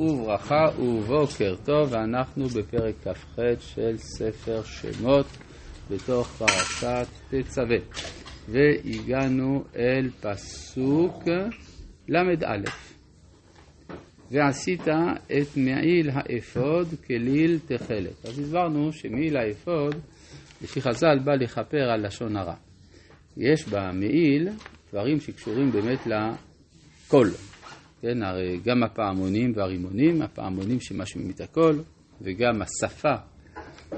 וברכה ובוקר טוב, ואנחנו בפרק כ"ח של ספר שמות בתוך פרשת תצווה. והגענו אל פסוק ל"א. ועשית את מעיל האפוד כליל תכלת. אז הסברנו שמעיל האפוד, לפי חז"ל, בא לכפר על לשון הרע. יש במעיל דברים שקשורים באמת לקול. כן, הרי גם הפעמונים והרימונים, הפעמונים שמשמיעים את הכל, וגם השפה,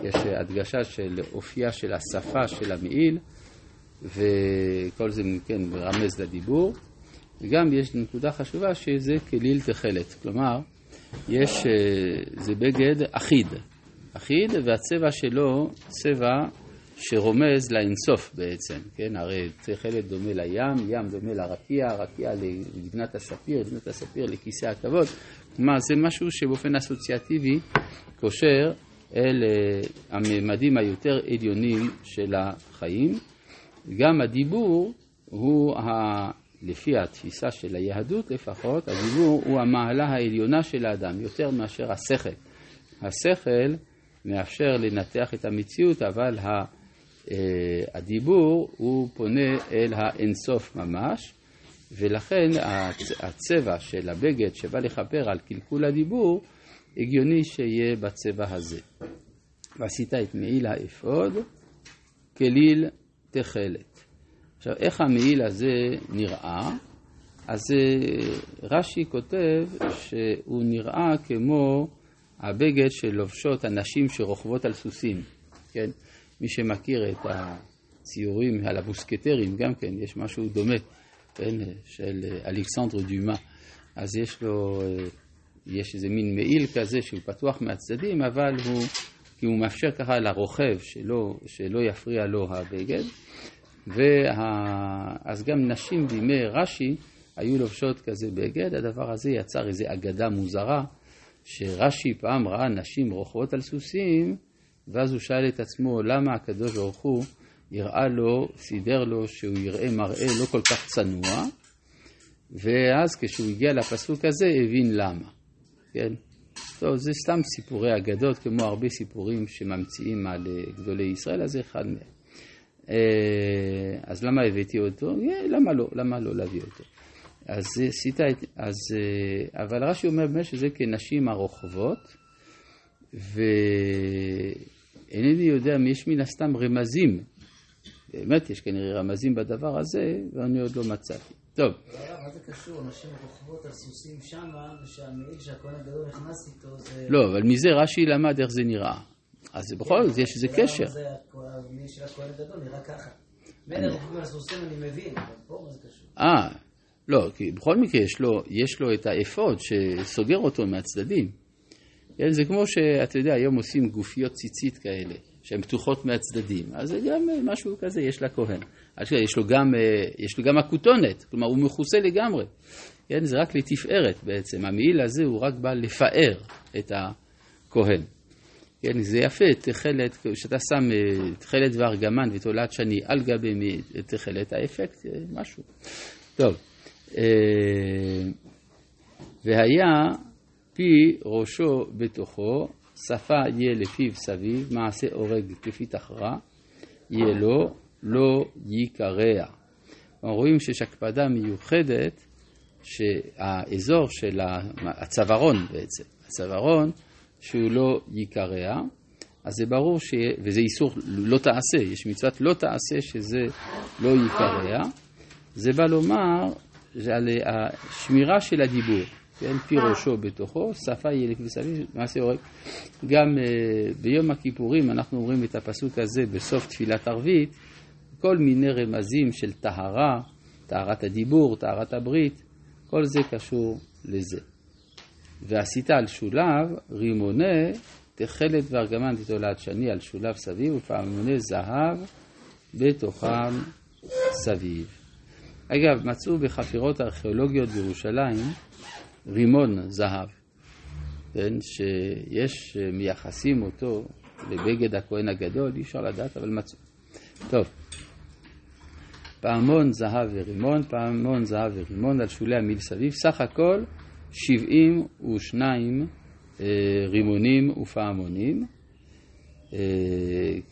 יש הדגשה של אופייה של השפה של המעיל, וכל זה, כן, מרמז לדיבור. וגם יש נקודה חשובה שזה כליל תכלת, כלומר, יש, זה בגד אחיד, אחיד, והצבע שלו צבע שרומז לאינסוף בעצם, כן? הרי תכלת דומה לים, ים דומה לרקיע, רקיע לגבינת הספיר, גבינת הספיר לכיסא הכבוד. כלומר, זה משהו שבאופן אסוציאטיבי קושר אל הממדים היותר עליונים של החיים. גם הדיבור הוא, ה... לפי התפיסה של היהדות לפחות, הדיבור הוא המעלה העליונה של האדם, יותר מאשר השכל. השכל מאפשר לנתח את המציאות, אבל הדיבור הוא פונה אל האינסוף ממש, ולכן הצבע של הבגד שבא לכפר על קלקול הדיבור, הגיוני שיהיה בצבע הזה. ועשית את מעיל האפוד כליל תכלת. עכשיו, איך המעיל הזה נראה? אז רש"י כותב שהוא נראה כמו הבגד של לובשות הנשים שרוכבות על סוסים, כן? מי שמכיר את הציורים על הבוסקטרים, גם כן, יש משהו דומה, כן, של אלכסנדר דומה. אז יש לו, יש איזה מין מעיל כזה שהוא פתוח מהצדדים, אבל הוא, כי הוא מאפשר ככה לרוכב שלא, שלא יפריע לו הבגד. ואז גם נשים בימי רש"י היו לובשות כזה בגד, הדבר הזה יצר איזו אגדה מוזרה, שרש"י פעם ראה נשים רוכבות על סוסים, ואז הוא שאל את עצמו למה הקדוש ברוך הוא יראה לו, סידר לו שהוא יראה מראה לא כל כך צנוע, ואז כשהוא הגיע לפסוק הזה הבין למה, כן? טוב, זה סתם סיפורי אגדות, כמו הרבה סיפורים שממציאים על גדולי ישראל, אז זה אחד מהם. אז למה הבאתי אותו? למה לא? למה לא להביא אותו? אז עשית את... אז... אבל רש"י אומר באמת שזה כנשים הרוכבות, ואינני יודע יש מן הסתם רמזים. באמת יש כנראה רמזים בדבר הזה, ואני עוד לא מצאתי. טוב. מה זה קשור? נשים רוכבות על סוסים שמה, ושהמעיל שהכהן הגדול נכנס איתו זה... לא, אבל מזה רש"י למד איך זה נראה. אז בכל זאת יש איזה קשר. המעיל של הכהן הגדול נראה ככה. מילא רוכבים על סוסים אני מבין, אבל פה מה זה קשור? אה, לא, כי בכל מקרה יש לו, יש לו את האפוד שסוגר אותו מהצדדים. כן, זה כמו שאתה יודע, היום עושים גופיות ציצית כאלה, שהן פתוחות מהצדדים. אז זה גם משהו כזה יש לכהן. יש לו גם, יש לו גם הכותונת, כלומר הוא מכוסה לגמרי. כן, זה רק לתפארת בעצם. המעיל הזה הוא רק בא לפאר את הכהן. כן, זה יפה, תכלת, כשאתה שם תכלת וארגמן ותולעת שני על גבי תכלת, האפקט, משהו. טוב, והיה פי ראשו בתוכו, שפה יהיה לפיו סביב, מעשה הורג כפי תחרה, יהיה לו, לא ייקרע. רואים שיש הקפדה מיוחדת שהאזור של הצווארון בעצם, הצווארון שהוא לא ייקרע, אז זה ברור, ש... וזה איסור לא תעשה, יש מצוות לא תעשה שזה לא ייקרע, זה בא לומר על השמירה של הדיבור. כן, פי ראשו בתוכו, שפה ילק וסביב, מעשה הורג. גם uh, ביום הכיפורים אנחנו אומרים את הפסוק הזה בסוף תפילת ערבית, כל מיני רמזים של טהרה, טהרת הדיבור, טהרת הברית, כל זה קשור לזה. ועשית על שולב רימוני תכלת וארגמן תתולעת שני על שולב סביב ופעמוני זהב בתוכם סביב. אגב, מצאו בחפירות ארכיאולוגיות בירושלים רימון זהב, כן, שיש מייחסים אותו לבגד הכהן הגדול, אי אפשר לדעת, אבל מצאו. טוב, פעמון זהב ורימון, פעמון זהב ורימון על שולי המיל סביב, סך הכל 72 אה, רימונים ופעמונים, אה,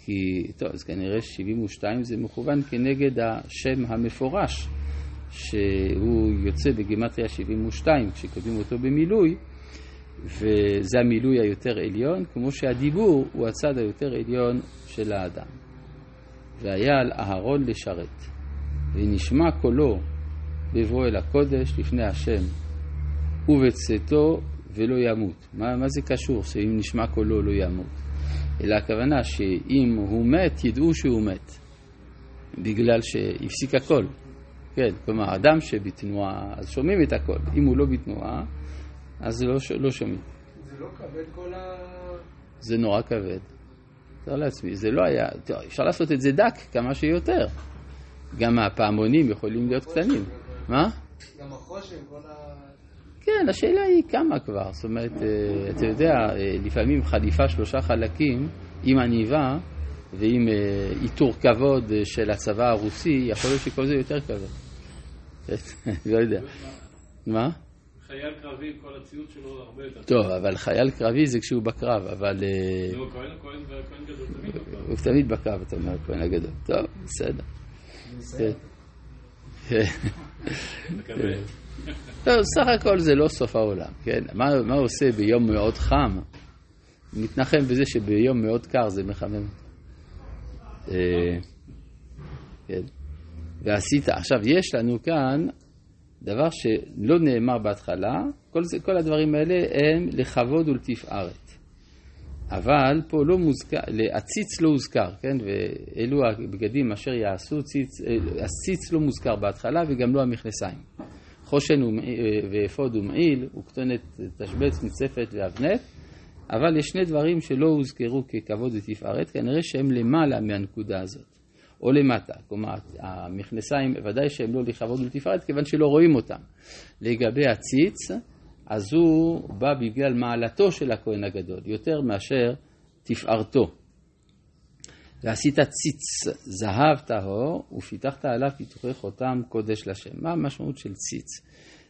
כי, טוב, אז כנראה 72 זה מכוון כנגד השם המפורש, שהוא יוצא בגימטריה 72 כשכותבים אותו במילוי, וזה המילוי היותר עליון, כמו שהדיבור הוא הצד היותר עליון של האדם. והיה על אהרון לשרת, ונשמע קולו בבוא אל הקודש לפני השם, ובצאתו ולא ימות. מה, מה זה קשור שאם נשמע קולו לא ימות? אלא הכוונה שאם הוא מת, ידעו שהוא מת, בגלל שהפסיק הכל. כן, כלומר, אדם שבתנועה, אז שומעים את הכל. אם הוא לא בתנועה, אז לא, לא שומעים. זה לא כבד כל ה... זה נורא כבד. תאר לעצמי, זה לא היה, טוב, אפשר לעשות את זה דק כמה שיותר. גם הפעמונים יכולים להיות קטנים. מה? גם החושן, כל ה... כן, השאלה היא כמה כבר. זאת אומרת, אה, אתה יודע, אה, לפעמים חליפה שלושה חלקים עם עניבה ועם אה, עיטור כבוד של הצבא הרוסי, יכול להיות שכל זה יותר כבד. לא יודע. מה? חייל קרבי, כל הציוד שלו הרבה יותר. טוב, אבל חייל קרבי זה כשהוא בקרב, אבל... לא, כהן, כהן וכהן גדול תמיד בקרב. הוא תמיד בקרב, אתה אומר, כהן הגדול. טוב, בסדר. טוב, סך הכל זה לא סוף העולם, כן? מה, מה עושה ביום מאוד חם? מתנחם בזה שביום מאוד קר זה מחמם. אה, כן. ועשית, עכשיו יש לנו כאן דבר שלא נאמר בהתחלה, כל, זה, כל הדברים האלה הם לכבוד ולתפארת. אבל פה לא מוזכר, הציץ לא הוזכר, כן? ואלו הבגדים אשר יעשו, ציץ, אה, הציץ לא מוזכר בהתחלה וגם לא המכנסיים. חושן ואפוד ומעיל, וכתונת תשבץ, מצפת ואבנת, אבל יש שני דברים שלא הוזכרו ככבוד ותפארת, כנראה שהם למעלה מהנקודה הזאת, או למטה. כלומר, המכנסיים, ודאי שהם לא לכבוד ולתפארת, כיוון שלא רואים אותם. לגבי הציץ, אז הוא בא בגלל מעלתו של הכהן הגדול, יותר מאשר תפארתו. ועשית ציץ זהב טהור, ופיתחת עליו פיתוחי חותם קודש לשם. מה המשמעות של ציץ?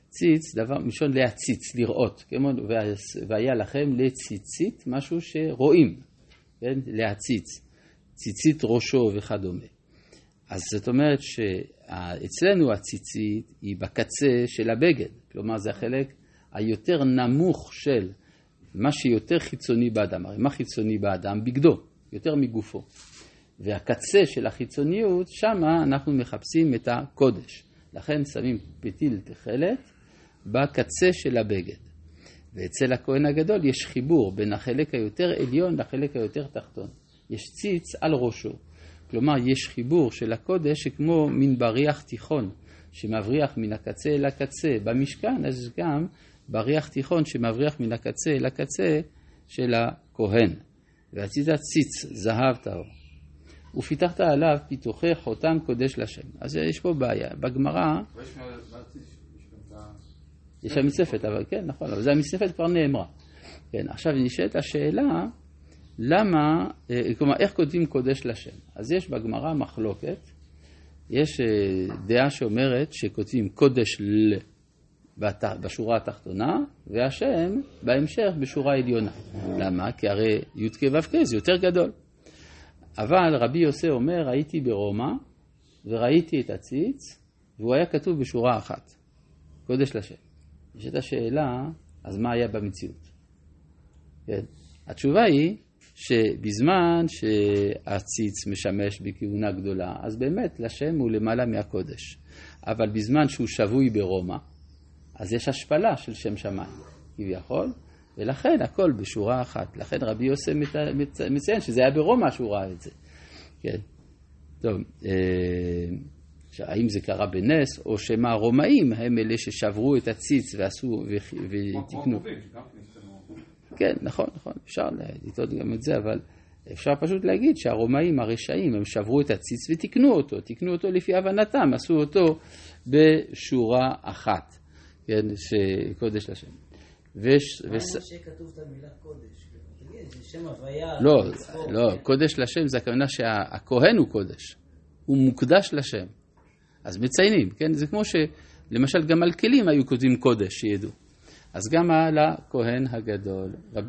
ציץ, דבר מלשון להציץ, לראות, כמו והיה לכם לציצית, משהו שרואים, כן? להציץ, ציצית ראשו וכדומה. אז זאת אומרת שאצלנו הציצית היא בקצה של הבגד, כלומר זה החלק היותר נמוך של מה שיותר חיצוני באדם. הרי מה חיצוני באדם? בגדו, יותר מגופו. והקצה של החיצוניות, שמה אנחנו מחפשים את הקודש. לכן שמים פתיל תכלת בקצה של הבגד. ואצל הכהן הגדול יש חיבור בין החלק היותר עליון לחלק היותר תחתון. יש ציץ על ראשו. כלומר, יש חיבור של הקודש שכמו מין בריח תיכון שמבריח מן הקצה אל הקצה. במשכן אז גם בריח תיכון שמבריח מן הקצה אל הקצה של הכהן. ועשית ציץ, זהב טהור. ופיתחת עליו פיתוחי חותם קודש לשם. אז יש פה בעיה. בגמרא... יש שם מצפת, אבל כן, נכון, אבל זה המצפת כבר נאמרה. כן, עכשיו נשאלת השאלה, למה, אה, כלומר, איך כותבים קודש לשם? אז יש בגמרא מחלוקת, יש אה, דעה שאומרת שכותבים קודש ל... בשורה התחתונה, והשם בהמשך בשורה עליונה. למה? כי הרי י"ק ו"ק זה יותר גדול. אבל רבי יוסי אומר, הייתי ברומא וראיתי את הציץ, והוא היה כתוב בשורה אחת, קודש לשם. יש את השאלה, אז מה היה במציאות? כן. התשובה היא שבזמן שהציץ משמש בכהונה גדולה, אז באמת לשם הוא למעלה מהקודש. אבל בזמן שהוא שבוי ברומא, אז יש השפלה של שם שמיים, כביכול, ולכן הכל בשורה אחת. לכן רבי יוסף מציין שזה היה ברומא שהוא ראה את זה. כן. טוב, אה, האם זה קרה בנס, או שמא הרומאים הם אלה ששברו את הציץ ועשו ותיקנו. כן, נכון, נכון, אפשר לטעות גם את זה, אבל אפשר פשוט להגיד שהרומאים הרשעים, הם שברו את הציץ ותיקנו אותו, תיקנו אותו לפי הבנתם, עשו אותו בשורה אחת, כן, שקודש לשם. וש... מה וס... שכתוב את המילה קודש? תגיד, זה שם הוויה. לא, לא, קודש לשם זה הכוונה שהכהן הוא קודש, הוא מוקדש לשם. אז מציינים, כן? זה כמו שלמשל גם על כלים היו כותבים קודש, שידעו. אז גם על הכהן הגדול.